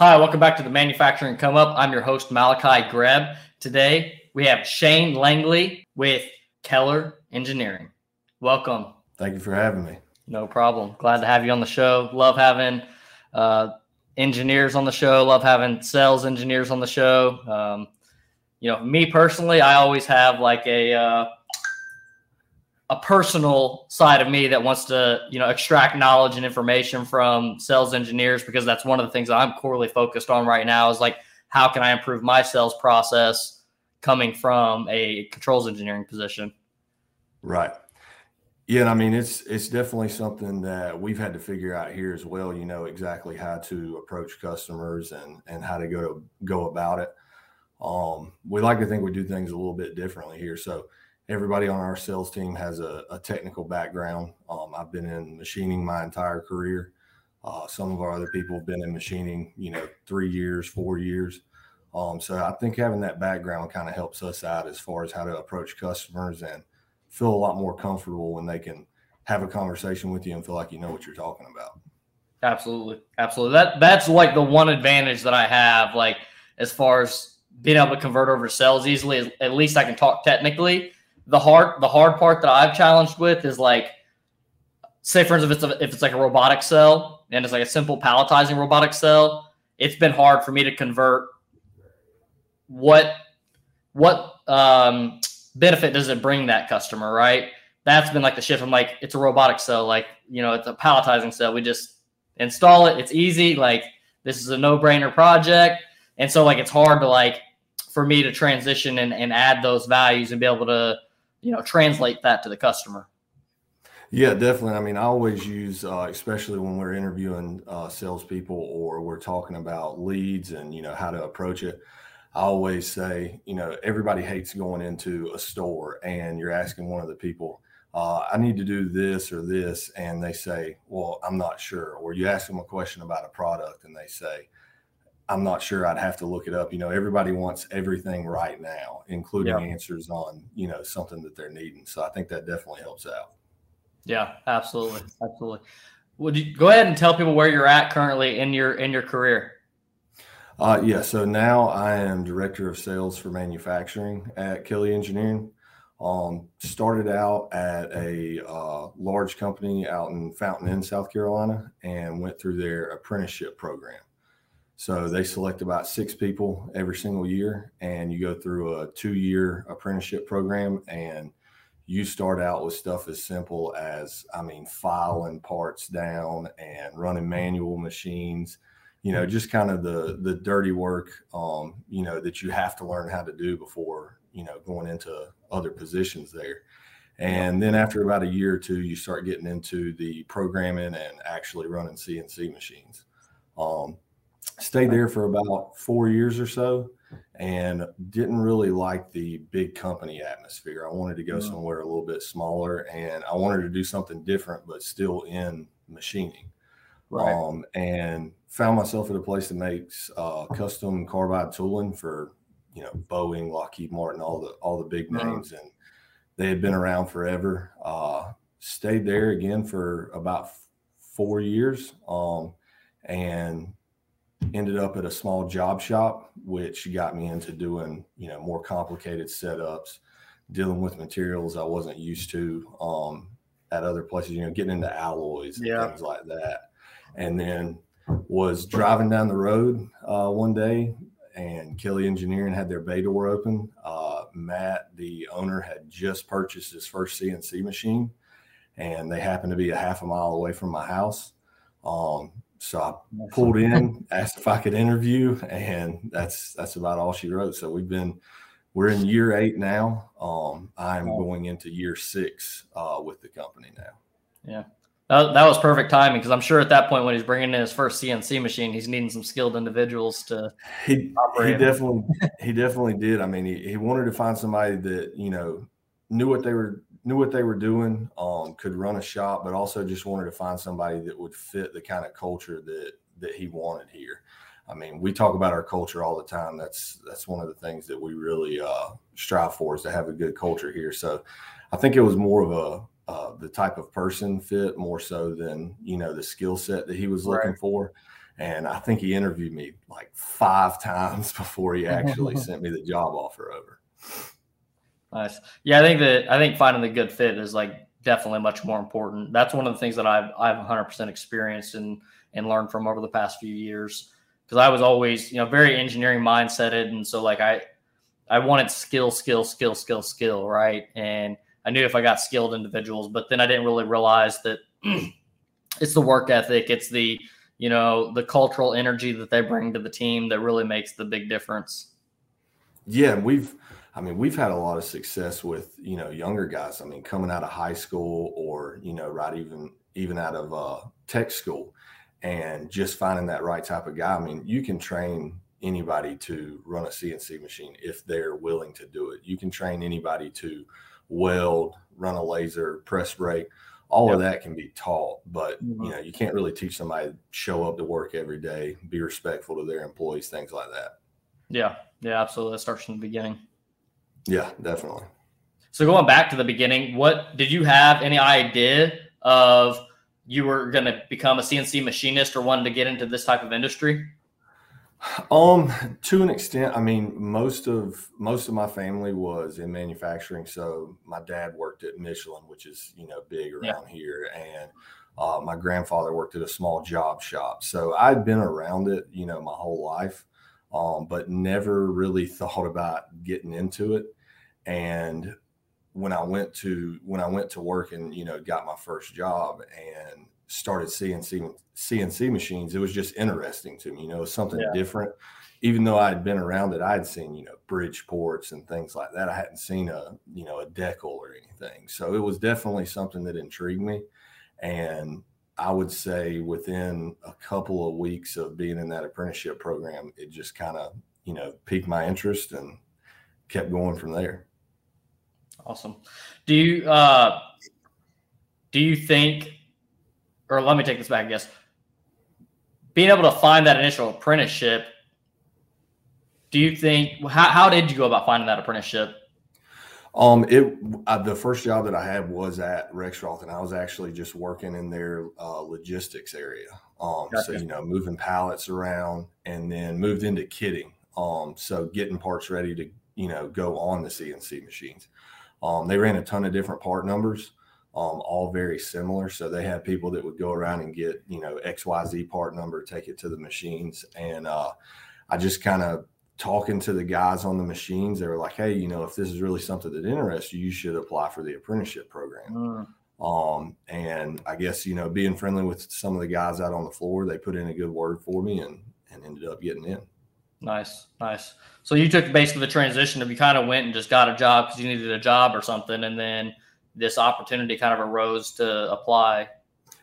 Hi, welcome back to the Manufacturing Come Up. I'm your host, Malachi Greb. Today we have Shane Langley with Kelley Engineering. Welcome. Thank you for having me. No problem. Glad to have you on the show. Love having uh, engineers on the show. Love having sales engineers on the show. Um, you know, me personally, I always have like a uh, a personal side of me that wants to, you know, extract knowledge and information from sales engineers because that's one of the things I'm corely focused on right now is like how can I improve my sales process coming from a controls engineering position. Right. Yeah, and I mean it's it's definitely something that we've had to figure out here as well. You know exactly how to approach customers and and how to go to go about it. Um, we like to think we do things a little bit differently here. So everybody on our sales team has a, a technical background. Um, I've been in machining my entire career. Uh, some of our other people have been in machining, you know, three years, four years. Um, so I think having that background kind of helps us out as far as how to approach customers and feel a lot more comfortable when they can have a conversation with you and feel like you know what you're talking about. Absolutely, absolutely. That that's like the one advantage that I have, like as far as being able to convert over sales easily. At least I can talk technically the hard the hard part that I've challenged with is like, say for instance, if it's a, if it's like a robotic cell and it's like a simple palletizing robotic cell, it's been hard for me to convert. What what um, benefit does it bring that customer? Right. That's been like the shift. I'm like, it's a robotic cell, like you know, it's a palletizing cell. We just install it. It's easy. Like this is a no brainer project, and so like it's hard to like for me to transition and, and add those values and be able to you know translate that to the customer yeah definitely i mean i always use uh, especially when we're interviewing uh, salespeople or we're talking about leads and you know how to approach it i always say you know everybody hates going into a store and you're asking one of the people uh, I need to do this or this, and they say, "Well, I'm not sure." Or you ask them a question about a product, and they say, I'm not sure I'd have to look it up. You know, everybody wants everything right now, including yeah. answers on, you know, something that they're needing. So I think that definitely helps out. Yeah, absolutely. Absolutely. Would you go ahead and tell people where you're at currently in your in your career? Uh, yeah, so now I am director of sales for manufacturing at Kelley Engineering. Um, started out at a uh, large company out in Fountain Inn, South Carolina, and went through their apprenticeship program. So they select about six people every single year, and you go through a two year apprenticeship program. And you start out with stuff as simple as, I mean, filing parts down and running manual machines, you know, just kind of the the dirty work, um, you know, that you have to learn how to do before, you know, going into other positions there. And then after about a year or two, you start getting into the programming and actually running CNC machines. Um, stayed there for about four years or so and didn't really like the big company atmosphere. I wanted to go somewhere a little bit smaller and I wanted to do something different, but still in machining. Right. Um, and found myself at a place that makes uh, custom carbide tooling for, you know, Boeing, Lockheed Martin, all the all the big mm-hmm. names, and they had been around forever. Uh, stayed there again for about four years, um, and ended up at a small job shop, which got me into doing, you know, more complicated setups, dealing with materials I wasn't used to um, at other places, you know, getting into alloys and yeah. things like that. And then was driving down the road uh, one day and Kelley Engineering had their bay door open. Uh, Matt, the owner, had just purchased his first CNC machine and they happened to be a half a mile away from my house. Um, so I pulled in, asked if I could interview, and that's that's about all she wrote. So we've been we're in year eight now. Um, I'm going into year six uh, with the company now. Yeah. That, that was perfect timing because I'm sure at that point when he's bringing in his first CNC machine, he's needing some skilled individuals to. He, he definitely he definitely did. I mean, he, he wanted to find somebody that you know knew what they were knew what they were doing, um, could run a shop, but also just wanted to find somebody that would fit the kind of culture that that he wanted here. I mean, we talk about our culture all the time. That's that's one of the things that we really uh, strive for is to have a good culture here. So, I think it was more of a uh, the type of person fit more so than you know the skill set that he was looking right. for. And I think he interviewed me like five times before he actually sent me the job offer over. Nice. Yeah, I think that I think finding the good fit is like definitely much more important. That's one of the things that I've I've 100% experienced and and learned from over the past few years because I was always you know very engineering mindseted and so like I I wanted skill skill skill skill skill right and I knew if I got skilled individuals but then I didn't really realize that it's the work ethic it's the you know the cultural energy that they bring to the team that really makes the big difference. Yeah, we've I mean, we've had a lot of success with you know younger guys. I mean, coming out of high school or you know, right even even out of uh, tech school, and just finding that right type of guy. I mean, you can train anybody to run a CNC machine if they're willing to do it. You can train anybody to weld, run a laser, press brake. All yep. of that can be taught, but mm-hmm. you know, you can't really teach somebody to show up to work every day, be respectful to their employees, things like that. Yeah, yeah, absolutely. That starts from the beginning. Yeah, definitely. So going back to the beginning, what did you have any idea of you were going to become a CNC machinist or wanted to get into this type of industry? Um, to an extent, I mean, most of most of my family was in manufacturing. So my dad worked at Michelin, which is you know big around yeah. here, and uh, my grandfather worked at a small job shop. So I'd been around it, you know, my whole life um, but never really thought about getting into it. And when I went to when I went to work and you know got my first job and started CNC CNC machines, it was just interesting to me. You know, something yeah. different. Even though I had been around it, I had seen you know Bridgeports and things like that. I hadn't seen a you know a Deckel or anything, so it was definitely something that intrigued me. And I would say within a couple of weeks of being in that apprenticeship program, it just kind of, you know, piqued my interest and kept going from there. Awesome. Do you, uh, do you think, or let me take this back, I guess, being able to find that initial apprenticeship, do you think, how, how did you go about finding that apprenticeship? Um, it uh, the first job that I had was at Rexroth, and I was actually just working in their uh, logistics area. Um, gotcha. so you know, moving pallets around, and then moved into kitting. Um, so getting parts ready to you know go on the CNC machines. Um, they ran a ton of different part numbers, um, all very similar. So they had people that would go around and get you know X Y Z part number, take it to the machines, and uh, I just kind of talking to the guys on the machines, they were like, "Hey, you know, if this is really something that interests you, you should apply for the apprenticeship program." Mm. Um, and I guess you know, being friendly with some of the guys out on the floor, they put in a good word for me, and and ended up getting in. Nice, nice. So you took basically the transition of you kind of went and just got a job because you needed a job or something, and then this opportunity kind of arose to apply.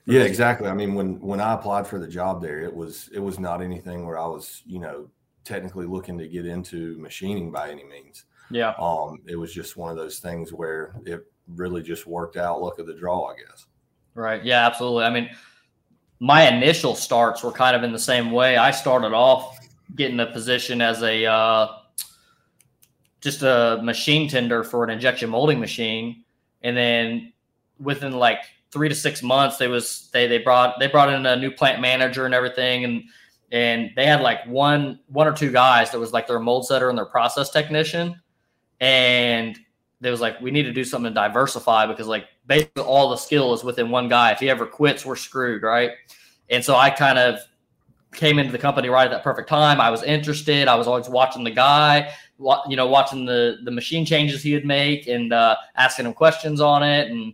Yeah, exactly. I mean, when when I applied for the job there, it was it was not anything where I was, you know, technically looking to get into machining by any means. Yeah. Um, it was just one of those things where it really just worked out. Look at the draw, I guess. Right. Yeah, absolutely. I mean, my initial starts were kind of in the same way. I started off getting a position as a uh, just a machine tender for an injection molding machine, and then within like three to six months, they was they they brought they brought in a new plant manager and everything, and and they had like one one or two guys that was like their mold setter and their process technician and they was like we need to do something to diversify because like basically all the skill is within one guy. If he ever quits we're screwed right? And so i kind of came into the company right at that perfect time. I was interested. I was always watching the guy you know watching the the machine changes he would make and uh, asking him questions on it. And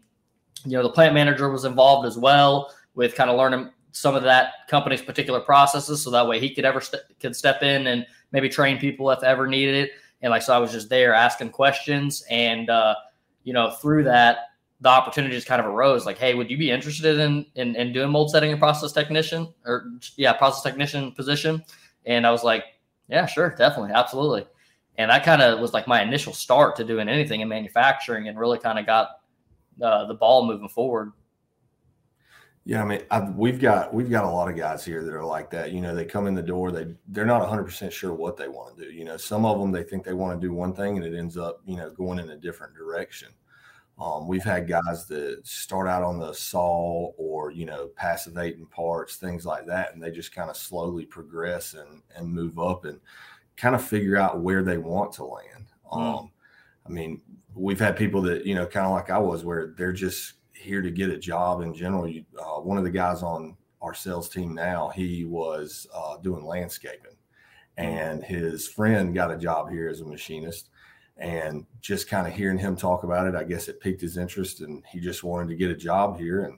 you know the plant manager was involved as well with kind of learning some of that company's particular processes, so that way he could ever st- could step in and maybe train people if ever needed it. And like so, I was just there asking questions, and uh, you know through that the opportunity just kind of arose. Like, hey, would you be interested in in, in doing mold setting and process technician or yeah, process technician position? And I was like, yeah, sure, definitely, absolutely. And that kind of was like my initial start to doing anything in manufacturing, and really kind of got uh, the ball moving forward. Yeah, I mean, I've, we've got we've got a lot of guys here that are like that. You know, they come in the door, they they're not 100 percent sure what they want to do. You know, some of them they think they want to do one thing and it ends up you know going in a different direction. Um, we've had guys that start out on the saw or you know passivating parts, things like that, and they just kind of slowly progress and and move up and kind of figure out where they want to land. Mm. Um, I mean, we've had people that you know kind of like I was, where they're just here to get a job in general. You, uh, one of the guys on our sales team now, he was uh, doing landscaping, mm. and his friend got a job here as a machinist and just kind of hearing him talk about it, I guess it piqued his interest, and he just wanted to get a job here and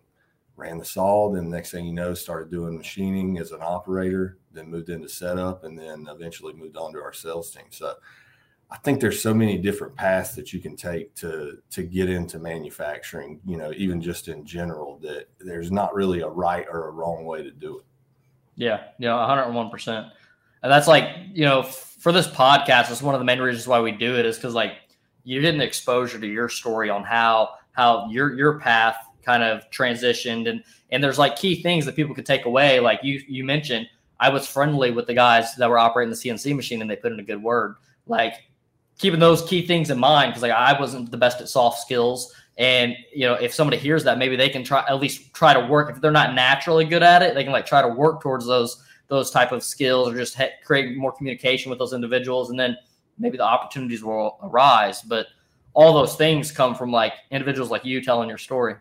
ran the saw. Then next thing you know, started doing machining as an operator. Then moved into setup, and then eventually moved on to our sales team. So I think there's so many different paths that you can take to to get into manufacturing. You know, even just in general, that there's not really a right or a wrong way to do it. Yeah, yeah, 101 percent. And that's like, you know, for this podcast, it's one of the main reasons why we do it is because like you an exposure to your story on how how your your path kind of transitioned and and there's like key things that people could take away. Like you you mentioned, I was friendly with the guys that were operating the CNC machine and they put in a good word. Like keeping those key things in mind because like I wasn't the best at soft skills. And you know, if somebody hears that, maybe they can try at least try to work. If they're not naturally good at it, they can like try to work towards those those type of skills or just create more communication with those individuals and then maybe the opportunities will arise. But all those things come from like individuals like you telling your story.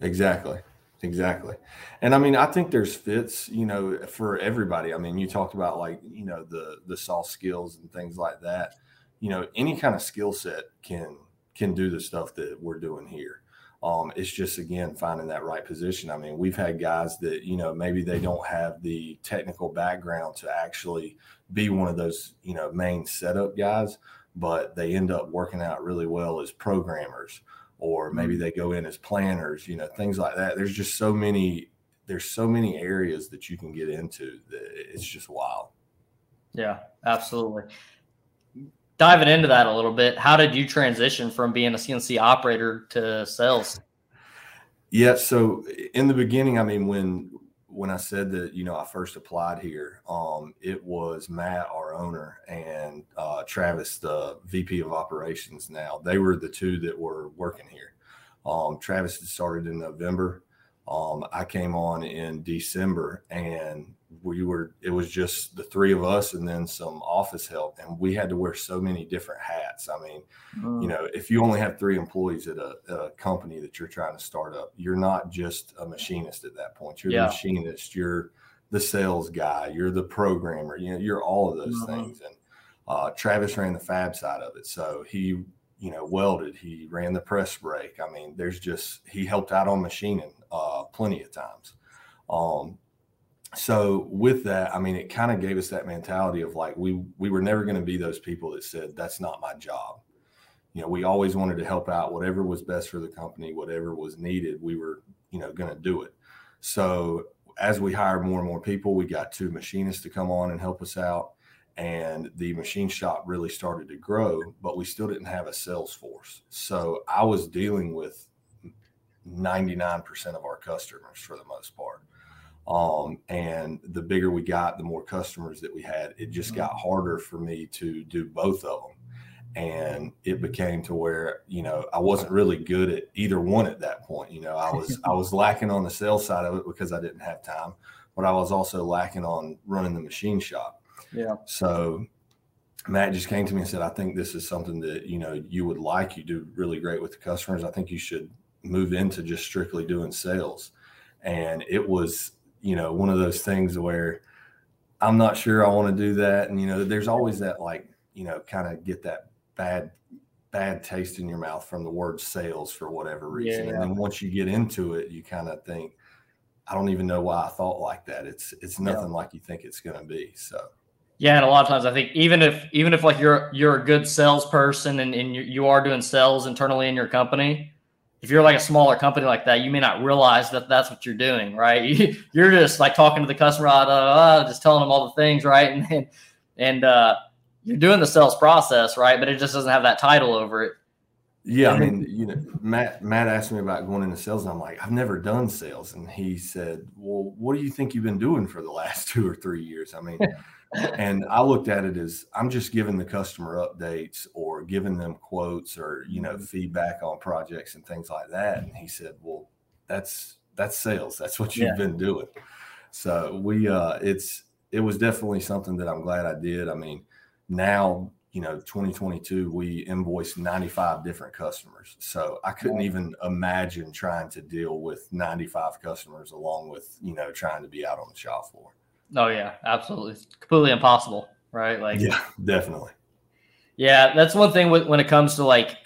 Exactly. Exactly. And i mean i think there's fits you know for everybody. I mean you talked about like you know the the soft skills and things like that you know any kind of skill set can can do the stuff that we're doing here um, it's just again finding that right position. I mean, we've had guys that you know maybe they don't have the technical background to actually be one of those you know main setup guys, but they end up working out really well as programmers, or maybe mm-hmm. they go in as planners. You know, things like that. There's just so many. There's so many areas that you can get into that it's just wild. Yeah, absolutely diving into that a little bit, how did you transition from being a CNC operator to sales? Yeah, so in the beginning, I mean, when when I said that, you know, I first applied here, um, it was Matt, our owner, and uh, Travis, the VP of operations. Now they were the two that were working here. Um, Travis started in November. Um, I came on in December, and we were it was just the three of us and then some office help. And we had to wear so many different hats. I mean mm. you know if you only have three employees at a, a, company that you're trying to start up you're not just a machinist at that point. You're yeah. the machinist. You're the sales guy. You're the programmer. You know you're all of those mm-hmm. things. And uh, travis ran the fab side of it. So he you know welded. He ran the press brake i mean there's just he helped out on machining uh, plenty of times. Um, so with that, I mean, it kind of gave us that mentality of like we we were never going to be those people that said that's not my job. You know, we always wanted to help out whatever was best for the company, whatever was needed. We were you know going to do it. So as we hired more and more people, we got two machinists to come on and help us out, and the machine shop really started to grow. But we still didn't have a sales force, so I was dealing with 99% of our customers for the most part um, and the bigger we got, the more customers that we had. It just got mm-hmm. harder for me to do both of them. And it became to where, you know, I wasn't really good at either one at that point. You know, I was I was lacking on the sales side of it because I didn't have time, but I was also lacking on running the machine shop. Yeah. So Matt just came to me and said, I think this is something that, you know, you would like. You do really great with the customers. I think you should move into just strictly doing sales. And it was you know, one of those things where I'm not sure I want to do that. And, you know, there's always that like, you know, kind of get that bad, bad taste in your mouth from the word sales for whatever reason. Yeah. And then once you get into it, you kind of think, I don't even know why I thought like that. It's, it's nothing yeah. like you think it's going to be. So, yeah, and a lot of times I think even if even if like you're you're a good salesperson and, and you, you are doing sales internally in your company, if you're like a smaller company like that, you may not realize that that's what you're doing, right? You're just like talking to the customer, uh, uh, just telling them all the things, right? And and, and uh, you're doing the sales process, right? But it just doesn't have that title over it. Yeah, I mean, you know, Matt Matt asked me about going into sales, and I'm like, I've never done sales, and he said, "Well, what do you think you've been doing for the last two or three years?" I mean, and I looked at it as I'm just giving the customer updates or giving them quotes or you know Mm-hmm. feedback on projects and things like that. And he said, "Well, that's that's sales. That's what you've Yeah. been doing." So we, uh, it's it was definitely something that I'm glad I did. I mean, now you know 2022 we invoiced 95 different customers so i couldn't even imagine trying to deal with 95 customers along with you know trying to be out on the shop floor Oh yeah, absolutely. It's completely impossible, right? Like yeah definitely Yeah, that's one thing with, when it comes to like,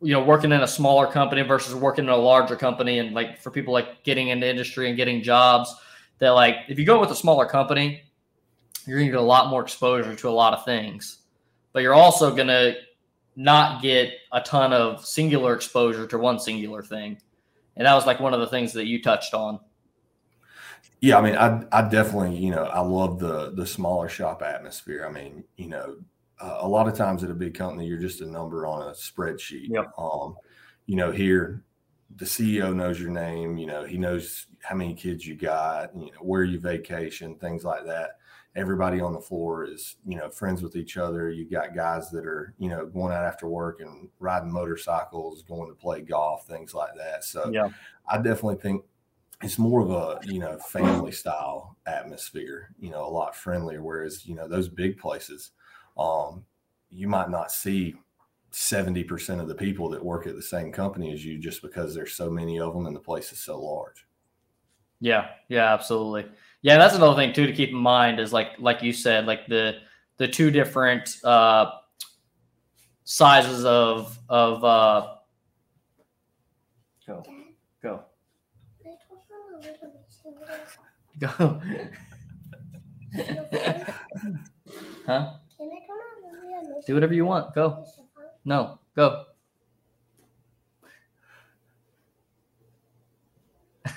you know, working in a smaller company versus working in a larger company, and like for people like getting into industry and getting jobs, that like if you go with a smaller company, you're gonna get a lot more exposure to a lot of things, but you're also gonna not get a ton of singular exposure to one singular thing, and that was like one of the things that you touched on. Yeah i mean i i definitely you know i love the the smaller shop atmosphere. I mean you know uh, a lot of times at a big company you're just a number on a spreadsheet. Yep. um you know here the ceo knows your name you know he knows how many kids you got you know where you vacation things like that. Everybody on the floor is you know friends with each other. You got guys that are you know going out after work and riding motorcycles going to play golf things like that. So Yeah. i definitely think it's more of a you know family style atmosphere you know a lot friendlier whereas you know those big places um you might not see 70% of the people that work at the same company as you just because there's so many of them and the place is so large Yeah, yeah, absolutely. Yeah, that's another thing too to keep in mind is like like you said, like the the two different uh sizes of of uh go go huh do whatever you want go no go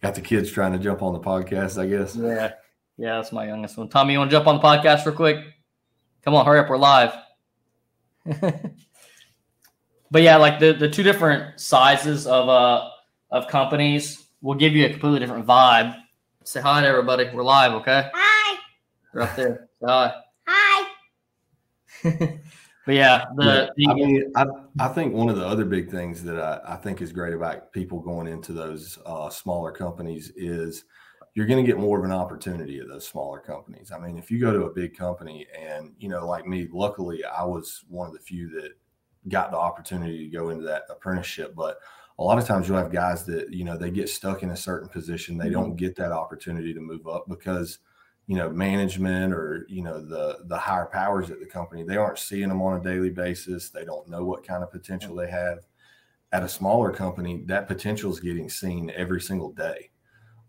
got the kids trying to jump on the podcast i guess Yeah. Yeah, that's my youngest one. Tommy, you want to jump on the podcast real quick? Come on, hurry up. We're live. but yeah, like the, the two different sizes of uh of companies will give you a completely different vibe. Say hi to everybody. We're live, okay? Hi. They're up there. Say hi. Hi. But yeah, the, Yeah, I mean, I, I think one of the other big things that I, I think is great about people going into those uh, smaller companies is you're going to get more of an opportunity at those smaller companies. I mean, if you go to a big company and, you know, like me, luckily I was one of the few that got the opportunity to go into that apprenticeship. But a lot of times you'll have guys that, you know, they get stuck in a certain position. They don't get that opportunity to move up because, you know, management or, you know, the the higher powers at the company, they aren't seeing them on a daily basis. They don't know what kind of potential they have. At a smaller company, that potential is getting seen every single day.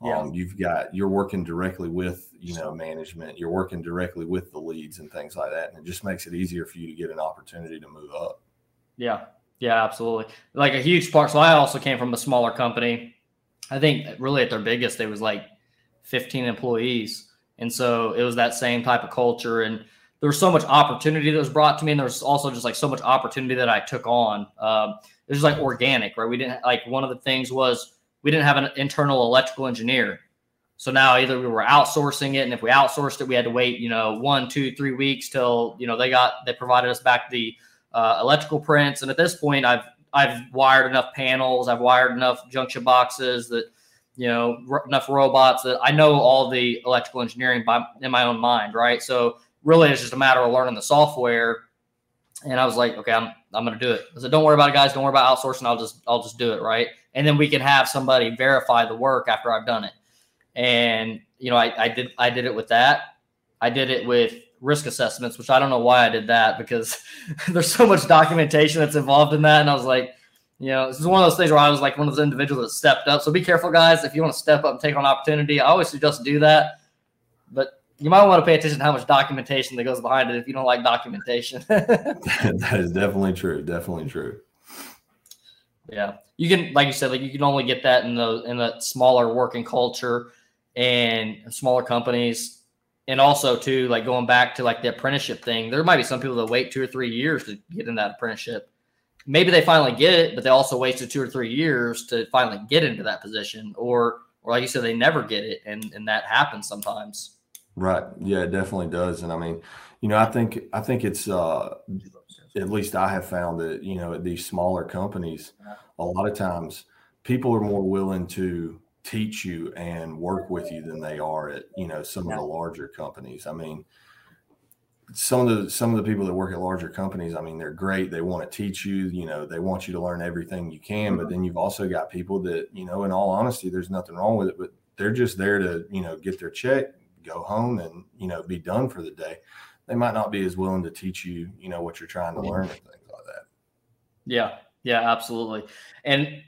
Yeah. Um, you've got you're working directly with you know management, you're working directly with the leads and things like that, and it just makes it easier for you to get an opportunity to move up. Yeah, yeah, absolutely. Like a huge part. So I also came from a smaller company. I think really at their biggest, it was like 15 employees. And so it was that same type of culture. And there was so much opportunity that was brought to me. And there was also just like so much opportunity that I took on. Um, it was like organic, right? We didn't like one of the things was we didn't have an internal electrical engineer. So now either we were outsourcing it, and if we outsourced it, we had to wait, you know, one, two, three weeks till you know they got they provided us back the uh, electrical prints. And at this point, I've I've wired enough panels, I've wired enough junction boxes that you know r- enough robots that I know all the electrical engineering by in my own mind, right? So really, it's just a matter of learning the software. And I was like, okay, I'm I'm gonna do it. I said, don't worry about it, guys. Don't worry about outsourcing. I'll just I'll just do it, right? And then we can have somebody verify the work after I've done it. And you know, I, I did I did it with that. I did it with risk assessments, which I don't know why I did that because there's so much documentation that's involved in that. And I was like, you know, this is one of those things where I was like one of those individuals that stepped up. So be careful, guys. If you want to step up and take on opportunity, I always suggest do that. But you might want to pay attention to how much documentation that goes behind it if you don't like documentation. that is definitely true. Definitely true. Yeah, you can, like you said, like you can only get that in the in the smaller working culture and smaller companies, and also too, like going back to like the apprenticeship thing. There might be some people that wait two or three years to get in that apprenticeship. Maybe they finally get it, but they also wasted two or three years to finally get into that position, or or like you said, they never get it, and and that happens sometimes. Right. Yeah, it definitely does. And I mean, you know, I think I think it's uh at least I have found that, you know, at these smaller companies, a lot of times people are more willing to teach you and work with you than they are at, you know, some of the larger companies. I mean, some of the some of the people that work at larger companies, I mean, they're great. They want to teach you, you know, they want you to learn everything you can. But mm-hmm. then you've also got people that, you know, in all honesty, there's nothing wrong with it, but they're just there to, you know, get their check, go home and, you know, be done for the day. They might not be as willing to teach you, you know, what you're trying to learn and things like that. Yeah. Yeah, absolutely. And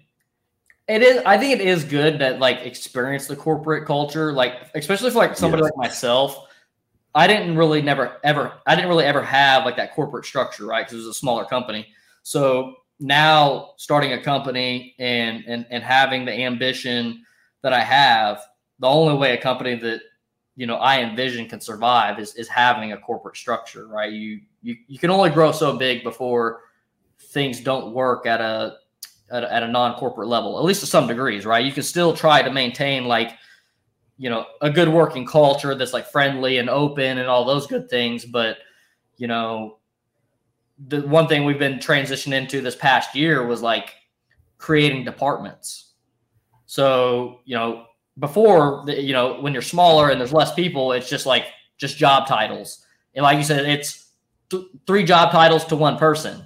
it is I think it is good that like experience the corporate culture, like especially for like somebody yes. like myself I didn't really never ever I didn't really ever have like that corporate structure, right? Because it was a smaller company. So now starting a company and and and having the ambition that I have, the only way a company that you know I envision can survive is is having a corporate structure, right? You you you can only grow so big before things don't work at a at a, at a non-corporate level, at least to some degrees, right? You can still try to maintain like you know a good working culture that's like friendly and open and all those good things but you know the one thing we've been transitioning into this past year was like creating departments so you know before you know when you're smaller and there's less people it's just like just job titles and like you said it's th- three job titles to one person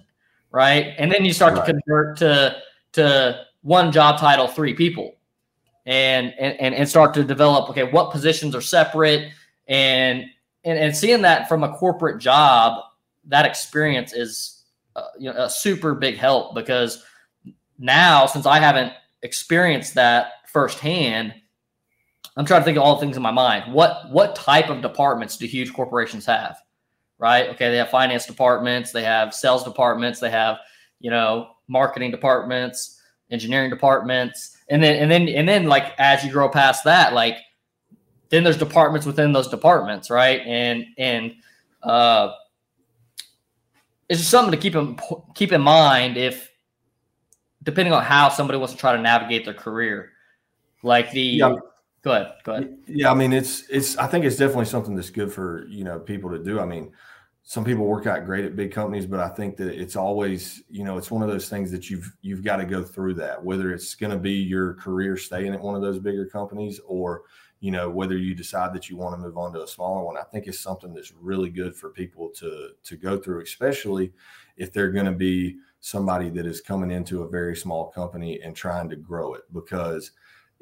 right and then you start right. to convert to to one job title three people. And, and and start to develop okay what positions are separate. And and, and seeing that from a corporate job that experience is uh, you know a super big help because now since i haven't experienced that firsthand i'm trying to think of all the things in my mind. What what type of departments do huge corporations have right? Okay they have finance departments they have sales departments they have you know marketing departments engineering departments and then and then and then like as you grow past that like then there's departments within those departments right? And and uh it's just something to keep in keep in mind if depending on how somebody wants to try to navigate their career. Like the yeah. go ahead go ahead. Yeah i mean it's it's i think it's definitely something that's good for you know people to do. I mean some people work out great at big companies, but I think that it's always, you know, it's one of those things that you've you've got to go through that, whether it's going to be your career staying at one of those bigger companies or, you know, whether you decide that you want to move on to a smaller one. I think it's something that's really good for people to to go through, especially if they're going to be somebody that is coming into a very small company and trying to grow it because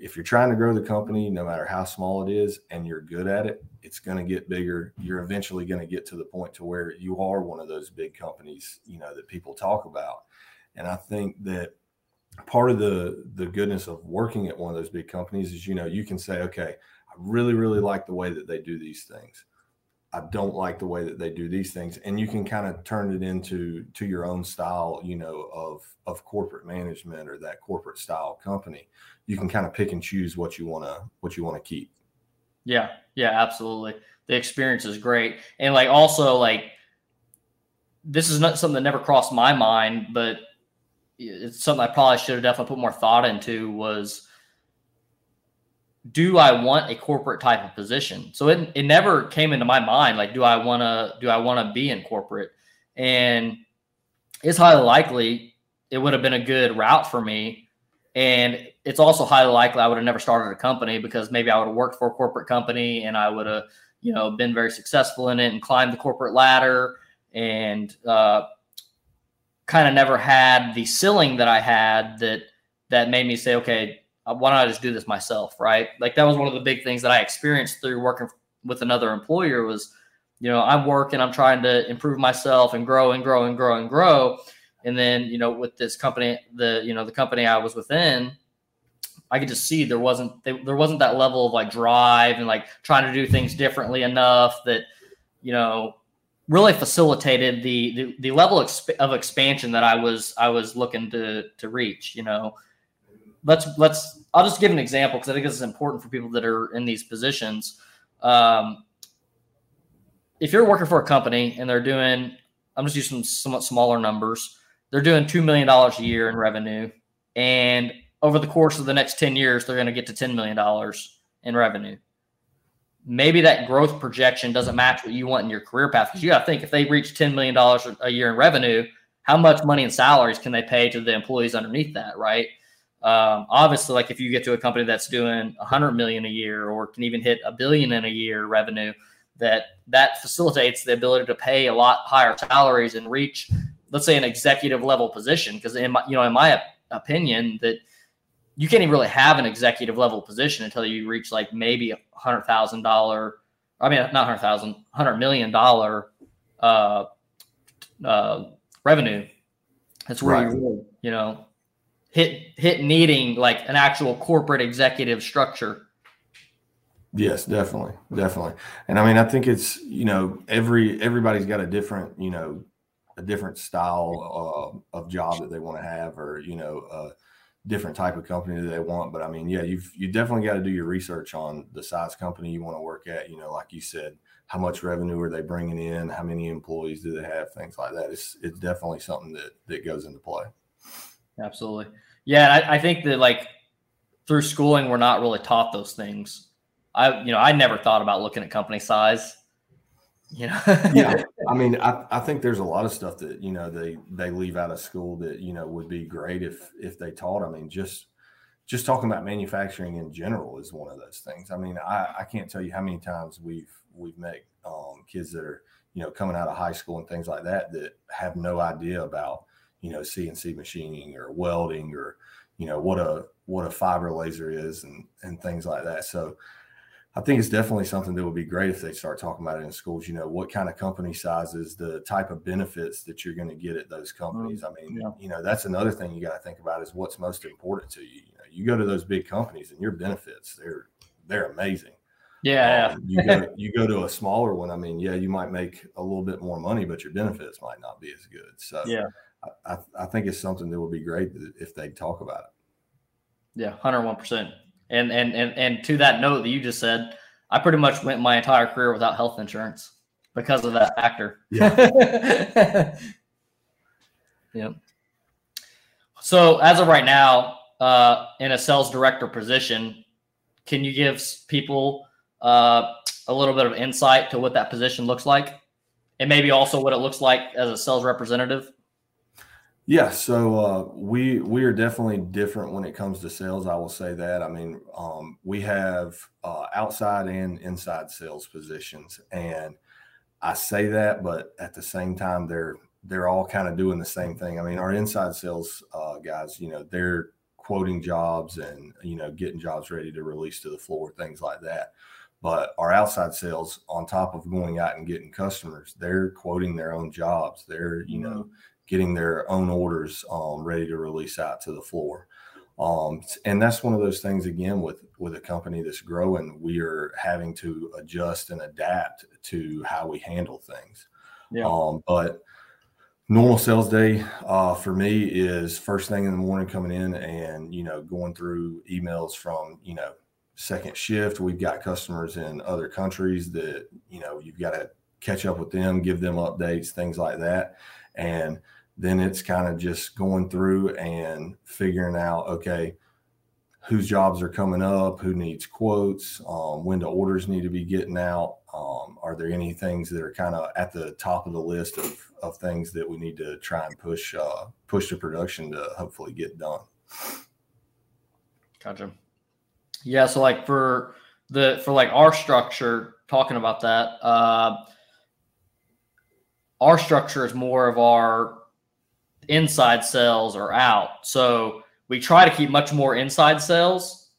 if you're trying to grow the company, no matter how small it is, and you're good at it, it's going to get bigger. You're eventually going to get to the point to where you are one of those big companies, you know, that people talk about. And I think that part of the the goodness of working at one of those big companies is, you know, you can say, okay, I really, really like the way that they do these things. I don't like the way that they do these things, and you can kind of turn it into to your own style, you know, of of corporate management or that corporate style company. You can kind of pick and choose what you want to what you want to keep. Yeah, yeah, absolutely. The experience is great, and like also like this is not something that never crossed my mind, but it's something I probably should have definitely put more thought into was do I want a corporate type of position? So it, it never came into my mind like do I want to do I want to be in corporate? And it's highly likely it would have been a good route for me. And it's also highly likely I would have never started a company because maybe I would have worked for a corporate company and I would have, you know, been very successful in it and climbed the corporate ladder and uh, kind of never had the ceiling that I had that that made me say, okay, Uh, why don't I just do this myself, right? Like that was one of the big things that I experienced through working with another employer was, you know, I'm working, I'm trying to improve myself and grow and grow and grow and grow. And then, you know, with this company, the, you know, the company I was within, I could just see there wasn't, there wasn't that level of like drive and like trying to do things differently enough that, you know, really facilitated the, the, the level of expansion that I was, I was looking to, to reach, you know, let's let's I'll just give an example because I think this is important for people that are in these positions. Um, if you're working for a company and they're doing, I'm just using somewhat smaller numbers. They're doing two million dollars a year in revenue, and over the course of the next ten years, they're going to get to ten million dollars in revenue. maybe that growth projection doesn't match what you want in your career path. Because you got to think if they reach $10 million a year in revenue, how much money in salaries can they pay to the employees underneath that, right? Um, obviously, like if you get to a company that's doing 100 million a year or can even hit a billion in a year revenue, that that facilitates the ability to pay a lot higher salaries and reach, let's say, an executive level position. Because in my, you know, in my opinion, that you can't even really have an executive level position until you reach like maybe a hundred thousand dollar. I mean, not hundred thousand, hundred million dollar uh, uh, revenue. That's where right. you you know hit hit needing like an actual corporate executive structure. Yes, definitely, definitely. And I mean, I think it's you know every everybody's got a different you know a different style uh, of job that they want to have, or you know. Uh, different type of company that they want. But I mean, yeah, you've you definitely got to do your research on the size company you want to work at. You know, like you said, how much revenue are they bringing in? How many employees do they have? Things like that. It's it's definitely something that that goes into play. Absolutely, yeah. I, I think that like through schooling, we're not really taught those things. I you know I never thought about looking at company size you know yeah i mean I, I think there's a lot of stuff that you know they they leave out of school that you know would be great if if they taught i mean just just talking about manufacturing in general is one of those things i mean i i can't tell you how many times we've we've met um, kids that are you know coming out of high school and things like that that have no idea about you know cnc machining or welding or you know what a what a fiber laser is and and things like that so I think it's definitely something that would be great if they start talking about it in schools. You know, what kind of company sizes, the type of benefits that you're going to get at those companies. Mm, I mean, yeah. you know, that's another thing you got to think about is what's most important to you. You know, you go to those big companies and your benefits they're they're amazing. Yeah. Um, you go you go to a smaller one. I mean, yeah, you might make a little bit more money, but your benefits might not be as good. So yeah, I, I think it's something that would be great if they talk about it. Yeah, hundred one percent. And and and and to that note that you just said, I pretty much went my entire career without health insurance because of that factor. Yeah. yep. So as of right now, uh, in a sales director position, can you give people uh, a little bit of insight to what that position looks like, and maybe also what it looks like as a sales representative? Yeah, so uh, we we are definitely different when it comes to sales. I will say that. I mean, um, we have uh, outside and inside sales positions, and I say that, but at the same time, they're they're all kind of doing the same thing. I mean, our inside sales uh, guys, you know, they're quoting jobs and you know getting jobs ready to release to the floor, things like that. But our outside sales, on top of going out and getting customers, they're quoting their own jobs. They're you know mm-hmm getting their own orders um, ready to release out to the floor. Um, and that's one of those things again with with a company that's growing, we are having to adjust and adapt to how we handle things. Yeah. Um, but normal sales day uh, for me is first thing in the morning coming in and you know going through emails from you know second shift. We've got customers in other countries that you know you've got to catch up with them, give them updates, things like that, and then it's kind of just going through and figuring out okay whose jobs are coming up who needs quotes um, when the orders need to be getting out um, are there any things that are kind of at the top of the list of, of things that we need to try and push uh, push to production to hopefully get done? Gotcha. Yeah so like for the for like our structure talking about that uh, our structure is more of our inside sales are out. So we try to keep much more inside sales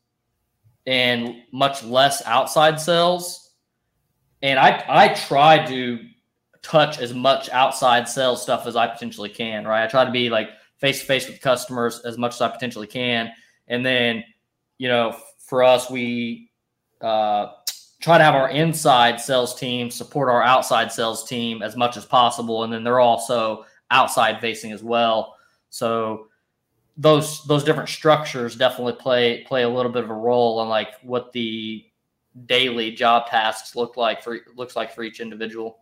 and much less outside sales. And I I try to touch as much outside sales stuff as I potentially can, right? I try to be like face to face with customers as much as I potentially can. And then, you know, for us, we uh, try to have our inside sales team support our outside sales team as much as possible. And then they're also outside facing as well. So those those different structures definitely play play a little bit of a role on like what the daily job tasks look like for looks like for each individual.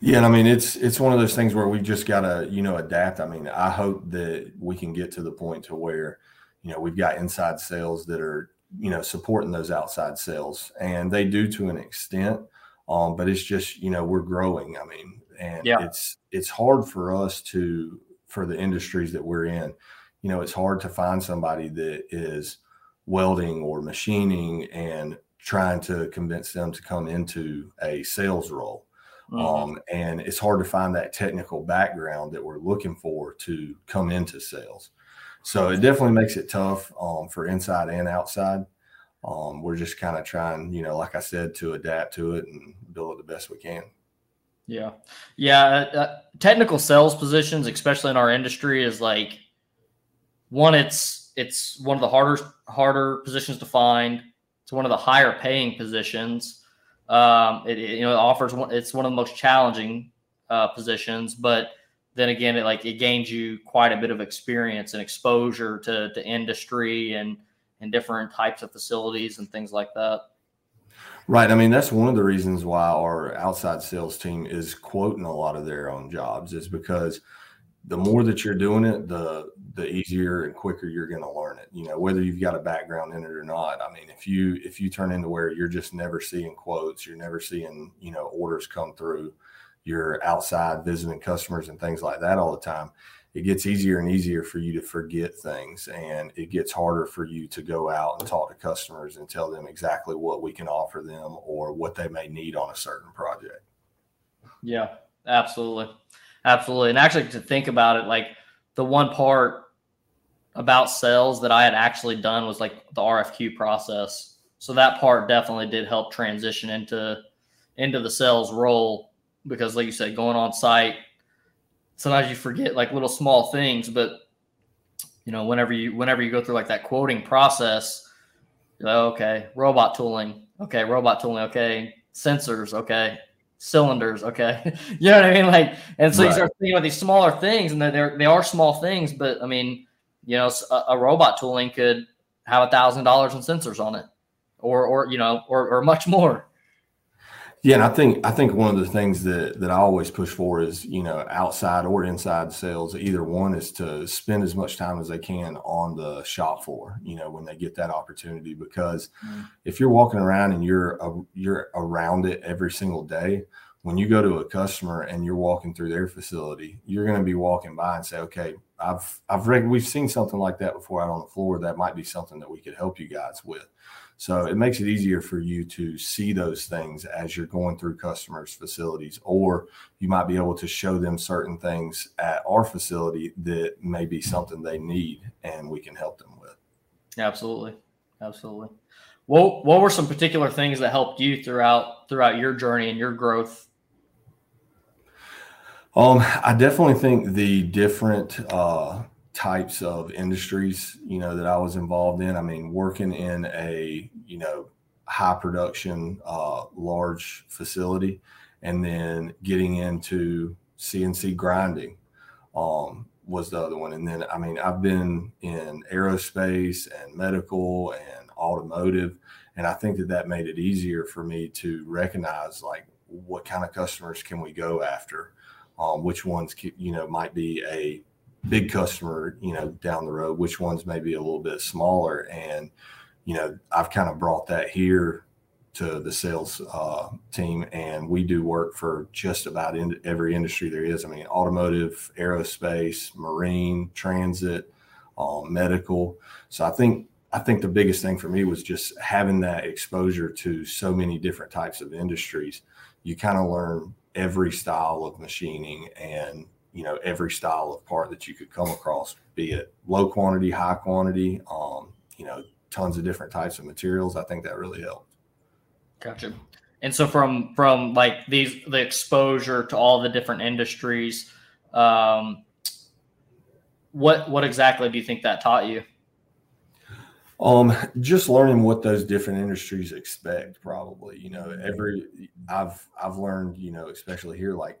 Yeah, and I mean it's it's one of those things where we just gotta you know adapt. I mean, I hope that we can get to the point to where you know we've got inside sales that are you know, supporting those outside sales, and they do to an extent. Um, but it's just you know we're growing. I mean, and yeah. it's it's hard for us to for the industries that we're in. You know, it's hard to find somebody that is welding or machining and trying to convince them to come into a sales role. Mm-hmm. Um, and it's hard to find that technical background that we're looking for to come into sales. So it definitely makes it tough um, for inside and outside. Um, we're just kind of trying, you know, like I said, to adapt to it and build it the best we can. Yeah, yeah. Uh, uh technical sales positions, especially in our industry, is like one. It's it's one of the harder harder positions to find. It's one of the higher paying positions. Um, it, it, you know it offers one. It's one of the most challenging uh, positions, but then again, it like it gains you quite a bit of experience and exposure to to industry and and different types of facilities and things like that. Right. I mean, that's one of the reasons why our outside sales team is quoting a lot of their own jobs is because the more that you're doing it, the the easier and quicker you're going to learn it. You know, whether you've got a background in it or not. I mean, if you if you turn into where you're just never seeing quotes, you're never seeing you know orders come through, you're outside visiting customers and things like that all the time. It gets easier and easier for you to forget things, and it gets harder for you to go out and talk to customers and tell them exactly what we can offer them or what they may need on a certain project. Yeah, absolutely. Absolutely. And actually, to think about it, like the one part about sales that I had actually done was like the RFQ process. So that part definitely did help transition into into the sales role because, like you said, going on site, sometimes you forget like little small things, but you know, whenever you whenever you go through like that quoting process, like, okay, robot tooling, okay, robot tooling, okay, sensors, okay, cylinders. Okay. you know what I mean? Like, and so right. you start thinking about these smaller things and they're, they are small things, but I mean, you know, a, a robot tooling could have a thousand dollars in sensors on it or, or, you know, or, or much more. Yeah, and I think I think one of the things that that I always push for is you know outside or inside sales. Either one is to spend as much time as they can on the shop floor. You know when they get that opportunity, because mm. if you're walking around and you're a, you're around it every single day, when you go to a customer and you're walking through their facility, you're going to be walking by and say, "Okay, I've I've read we've seen something like that before out on the floor. That might be something that we could help you guys with." So it makes it easier for you to see those things as you're going through customers' facilities, or you might be able to show them certain things at our facility that may be something they need and we can help them with. Absolutely. Absolutely. What what were some particular things that helped you throughout throughout your journey and your growth? Um, I definitely think the different uh, types of industries, you know, that I was involved in. I mean, working in a, you know, high production, uh, large facility, and then getting into CNC grinding um, was the other one. And then, I mean, I've been in aerospace and medical and automotive, and I think that that made it easier for me to recognize like what kind of customers can we go after, um, which ones, you know, might be a big customer, you know, down the road, which ones may be a little bit smaller. And, you know, I've kind of brought that here to the sales uh, team, and we do work for just about in every industry there is. I mean, automotive, aerospace, marine, transit, um, medical. So I think I think the biggest thing for me was just having that exposure to so many different types of industries. You kind of learn every style of machining and you know every style of part that you could come across, be it low quantity, high quantity, um, you know, tons of different types of materials. I think that really helped. Gotcha. And so from from like these the exposure to all the different industries, um, what what exactly do you think that taught you? Um, just learning what those different industries expect, probably. You know, every I've I've learned, you know, especially here, like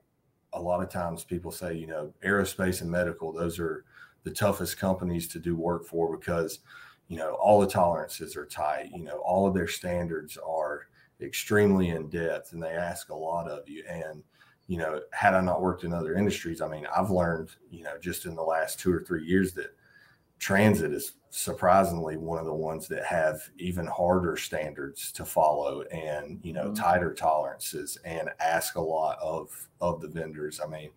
a lot of times people say, you know, aerospace and medical, those are the toughest companies to do work for because, you know, all the tolerances are tight. You know, all of their standards are extremely in depth and they ask a lot of you. And, you know, had I not worked in other industries, I mean, I've learned, you know, just in the last two or three years that transit is surprisingly one of the ones that have even harder standards to follow and you know mm-hmm. tighter tolerances and ask a lot of of the vendors i mean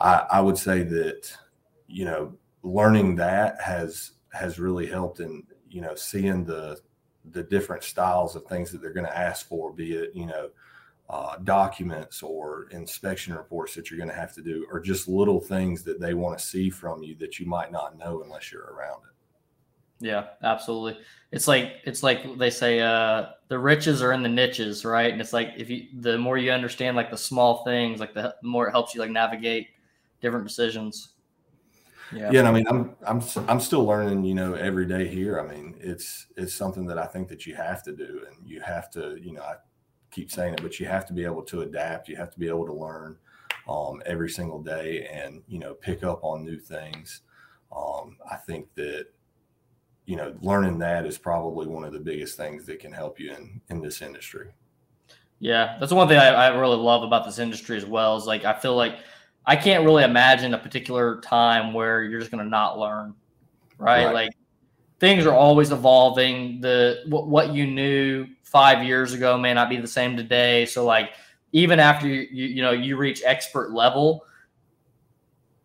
i i would say that you know learning that has has really helped in you know seeing the the different styles of things that they're going to ask for be it you know uh, documents or inspection reports that you're going to have to do or just little things that they want to see from you that you might not know unless you're around it yeah, absolutely. It's like it's like they say uh the riches are in the niches, right? And it's like if you the more you understand like the small things, like the more it helps you like navigate different decisions. Yeah. Yeah, and I mean I'm I'm I'm still learning, you know, every day here. I mean, it's it's something that I think that you have to do and you have to, you know, I keep saying it, but you have to be able to adapt, you have to be able to learn um every single day and, you know, pick up on new things. Um I think that you know, learning that is probably one of the biggest things that can help you in in this industry. Yeah, that's one thing I, I really love about this industry as well. Is like I feel like I can't really imagine a particular time where you're just going to not learn, right? right? Like things are always evolving. The what, what you knew five years ago may not be the same today. So like even after you you, you know you reach expert level,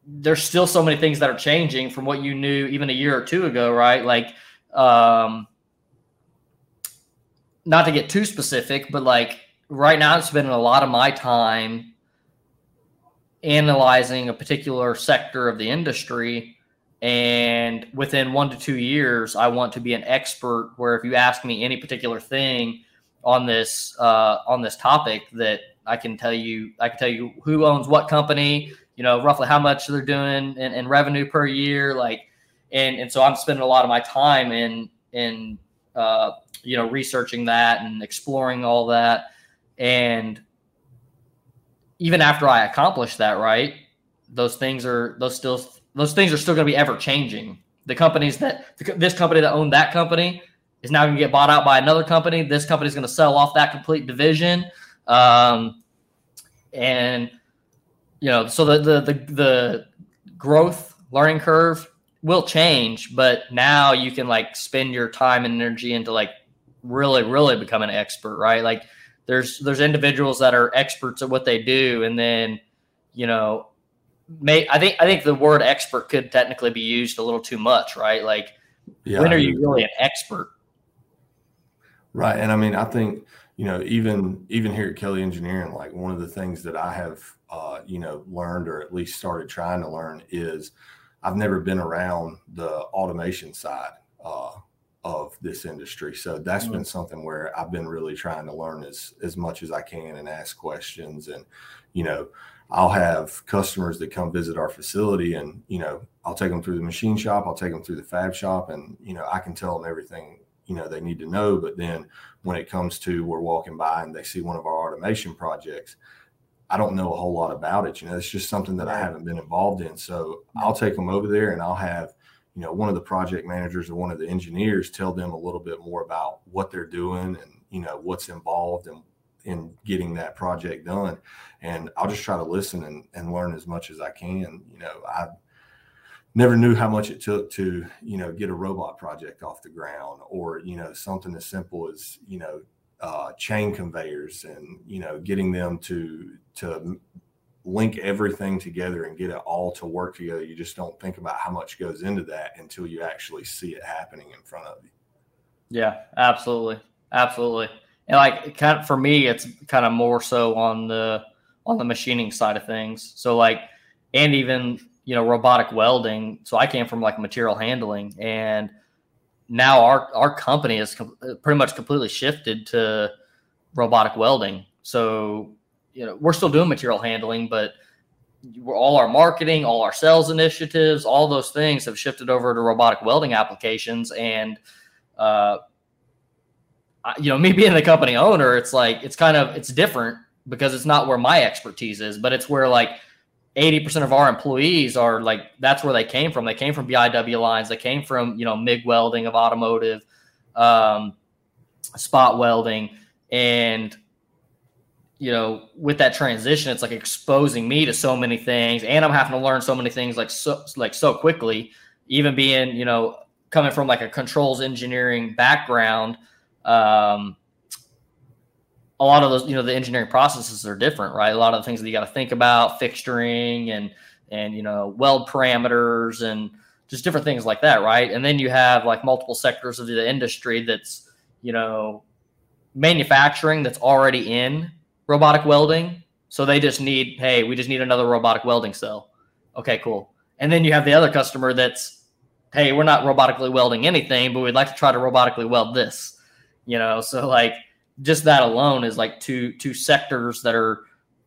there's still so many things that are changing from what you knew even a year or two ago, right? Like, um, not to get too specific, but like right now, I'm spending a lot of my time analyzing a particular sector of the industry. And within one to two years, I want to be an expert. Where if you ask me any particular thing on this uh, on this topic, that I can tell you, I can tell you who owns what company, you know, roughly how much they're doing in, in revenue per year. Like, and, and so I'm spending a lot of my time in, in, uh, you know, researching that and exploring all that. And even after I accomplish that, right, those things are, those still, those things are still going to be ever changing. The companies that, this company that owned that company is now going to get bought out by another company. This company is going to sell off that complete division. Um, and you know, so the, the the the growth learning curve will change, but now you can like spend your time and energy into like really really become an expert, right? Like there's there's individuals that are experts at what they do, and then you know, may I think I think the word expert could technically be used a little too much, right? Like yeah, when are you really an expert? Right, and I mean I think you know even even here at Kelley Engineering, like one of the things that I have uh, you know, learned or at least started trying to learn is I've never been around the automation side uh, of this industry. So that's mm-hmm. been something where I've been really trying to learn as as much as I can and ask questions. And you know, I'll have customers that come visit our facility, and you know, I'll take them through the machine shop, I'll take them through the fab shop, and you know, I can tell them everything you know they need to know. But then when it comes to we're walking by and they see one of our automation projects I don't know a whole lot about it. You know, it's just something that I haven't been involved in. So I'll take them over there and I'll have, you know, one of the project managers or one of the engineers tell them a little bit more about what they're doing and, you know, what's involved in, in getting that project done. And I'll just try to listen and, and learn as much as I can. You know, I never knew how much it took to, you know, get a robot project off the ground or, you know, something as simple as, you know, uh, chain conveyors and you know getting them to to link everything together and get it all to work together you just don't think about how much goes into that until you actually see it happening in front of you yeah absolutely absolutely and like kind of for me it's kind of more so on the on the machining side of things so like and even you know robotic welding so i came from like material handling and now our our company is com- pretty much completely shifted to robotic welding. So you know we're still doing material handling, but all our marketing, all our sales initiatives, all those things have shifted over to robotic welding applications. And uh, you know, me being the company owner, it's like it's kind of it's different because it's not where my expertise is, but it's where like 80% of our employees are like that's where they came from. They came from biw lines. They came from you know mig welding of automotive um, spot welding. And you know with that transition it's like exposing me to so many things and i'm having to learn so many things like so like so quickly. Even being, you know, coming from like a controls engineering background, um, a lot of those, you know, the engineering processes are different, right? A lot of the things that you got to think about, fixturing and and you know, weld parameters and just different things like that, right? And then you have like multiple sectors of the industry that's, you know, manufacturing that's already in robotic welding. So they just need, hey, we just need another robotic welding cell. Okay, cool. And then you have the other customer that's, hey, we're not robotically welding anything, but we'd like to try to robotically weld this. You know, so like just that alone is like two two sectors that are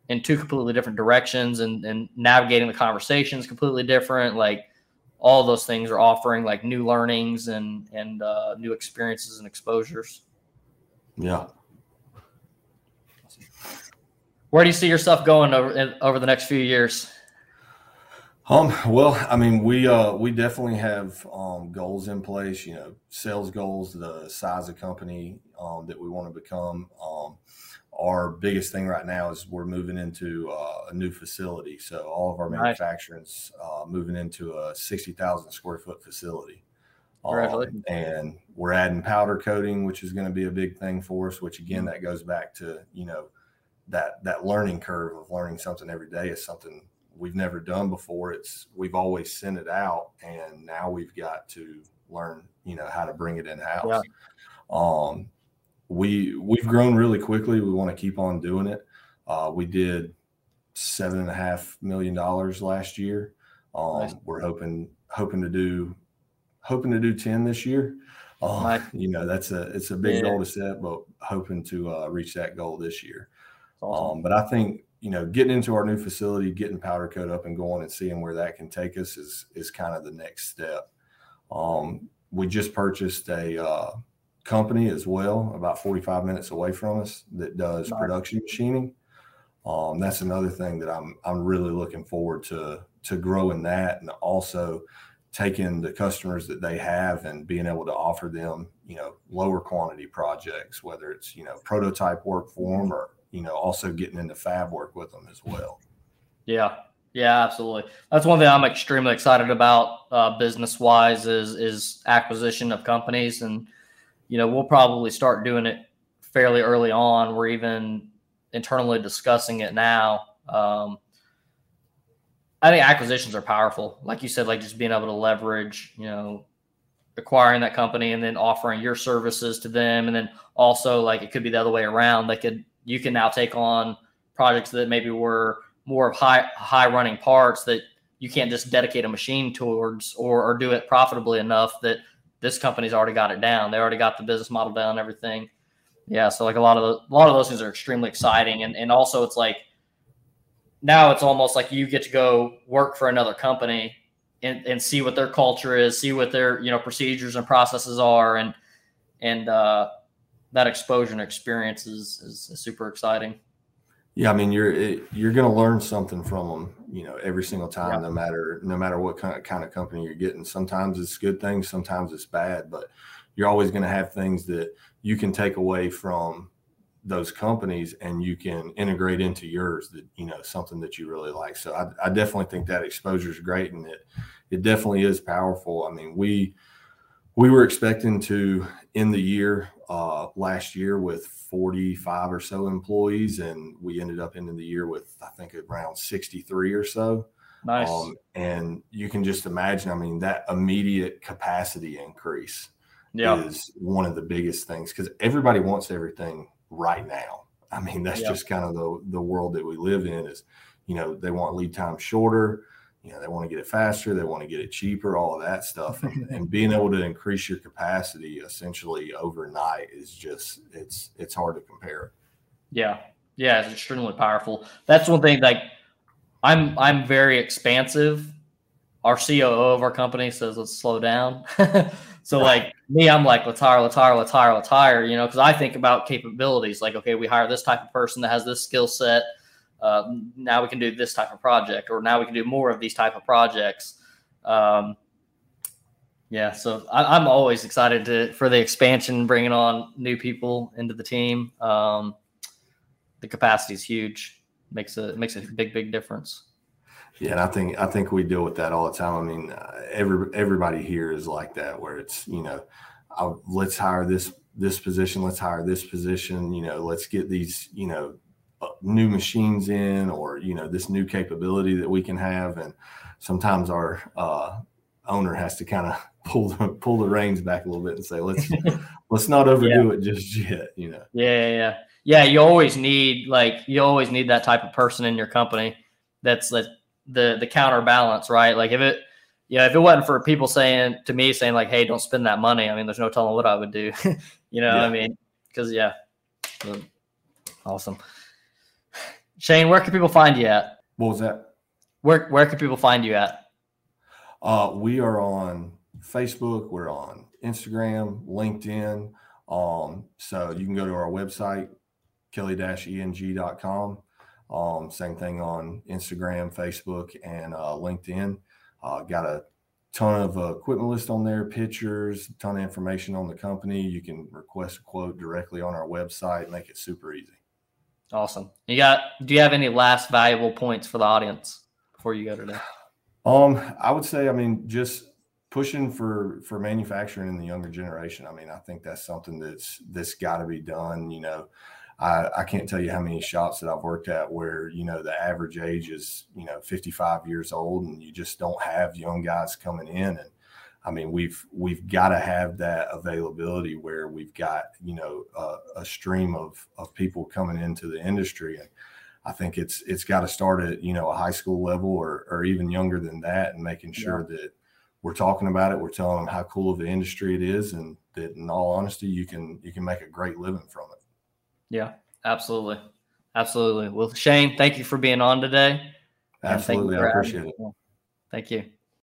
in two completely different directions and, and navigating the conversations completely different. Like all those things are offering like new learnings and and uh, new experiences and exposures. Yeah. Where do you see yourself going over over the next few years? Um, well, I mean, we uh we definitely have um goals in place, you know, sales goals, the size of company um that we want to become. Um our biggest thing right now is we're moving into uh, a new facility. So all of our manufacturing's uh, moving into a 60,000 square foot facility. Um, and we're adding powder coating, which is going to be a big thing for us. Which again, that goes back to you know that that learning curve of learning something every day is something we've never done before. It's we've always sent it out, and now we've got to learn you know how to bring it in house. Yeah. Um, we we've grown really quickly. We want to keep on doing it. Uh, we did seven and a half million dollars last year. Um, nice. We're hoping hoping to do hoping to do 10 this year. Uh, you know, that's a it's a big yeah. goal to set, but hoping to uh, reach that goal this year. Awesome. Um, but I think you know, getting into our new facility, getting powder coat up and going, and seeing where that can take us is is kind of the next step. Um, we just purchased a uh, company as well, about 45 minutes away from us, that does production machining. Um, that's another thing that I'm I'm really looking forward to to growing that, and also taking the customers that they have and being able to offer them, you know, lower quantity projects, whether it's, you know, prototype work for them or, you know, also getting into fab work with them as well. Yeah. Yeah, absolutely. That's one thing I'm extremely excited about uh, business wise is is acquisition of companies, and you know we'll probably start doing it fairly early on. We're even internally discussing it now. Um, I think acquisitions are powerful. Like you said, like just being able to leverage, you know, acquiring that company and then offering your services to them. And then also like it could be the other way around. They could you can now take on projects that maybe were more of high high running parts that you can't just dedicate a machine towards or, or do it profitably enough that this company's already got it down. They already got the business model down, everything. Yeah. So like a lot of the, a lot of those things are extremely exciting. And and also it's like now it's almost like you get to go work for another company and, and see what their culture is, see what their you know procedures and processes are, and and uh, that exposure and experience is, is, is super exciting. Yeah, I mean you're you're going to learn something from them, you know, every single time, yeah. no matter no matter what kind of kind of company you're getting. Sometimes it's good things, sometimes it's bad, but you're always going to have things that you can take away from those companies and you can integrate into yours that you know something that you really like so i, I definitely think that exposure is great and it it definitely is powerful i mean we we were expecting to end the year uh, last year with 45 or so employees and we ended up ending the year with i think around 63 or so nice um, and you can just imagine i mean that immediate capacity increase yeah. is one of the biggest things because everybody wants everything right now. I mean, that's just kind of the the world that we live in. Is you know they want lead time shorter. You know they want to get it faster. They want to get it cheaper. All of that stuff, and, and being able to increase your capacity essentially overnight is just it's it's hard to compare. Yeah, yeah, it's extremely powerful. That's one thing. Like, I'm I'm very expansive. Our COO of our company says let's slow down. So like me, I'm like let's hire, let's hire, let's hire, let's hire. You know, because I think about capabilities. Like okay, we hire this type of person that has this skill set. Uh, now we can do this type of project, or now we can do more of these type of projects. Um, yeah, so I, am always excited to for the expansion, bringing on new people into the team. Um, the capacity is huge; makes a makes a big big difference. Yeah, and I think I think we deal with that all the time. I mean, uh, every everybody here is like that, where it's you know, I'll, let's hire this this position, let's hire this position. You know, let's get these you know new machines in, or you know, this new capability that we can have. And sometimes our uh, owner has to kind of pull the pull the reins back a little bit and say, let's let's not overdo yeah. it just yet. You know. Yeah, yeah, yeah. You always need like you always need that type of person in your company. That's like the the counterbalance, right? Like if it yeah, if it wasn't for people saying to me saying like, "Hey, don't spend that money," I mean, there's no telling what I would do. you know, yeah. I mean, because yeah, awesome. Shane, where can people find you at? What was that? Where Where can people find you at? Uh, we are on Facebook. We're on Instagram, LinkedIn. Um, so you can go to our website, kelley-eng.com. Um, same thing on Instagram, Facebook, and uh, LinkedIn. Uh, got a ton of uh, equipment list on there, pictures, a ton of information on the company. You can request a quote directly on our website, make it super easy. Awesome. You got? Do you have any last valuable points for the audience before you go today? Um, I would say, I mean, just pushing for for manufacturing in the younger generation. I mean, I think that's something that's that's got to be done. You know, I, I can't tell you how many shops that I've worked at where you know the average age is you know 55 years old, and you just don't have young guys coming in. And I mean, we've we've got to have that availability where we've got you know a, a stream of of people coming into the industry and. I think it's it's got to start at you know a high school level or or even younger than that, and making sure yeah. that we're talking about it. We're telling them how cool of the industry it is, and that in all honesty, you can you can make a great living from it. Yeah, absolutely, absolutely. Well, Shane, thank you for being on today. Absolutely, I appreciate it. Thank you.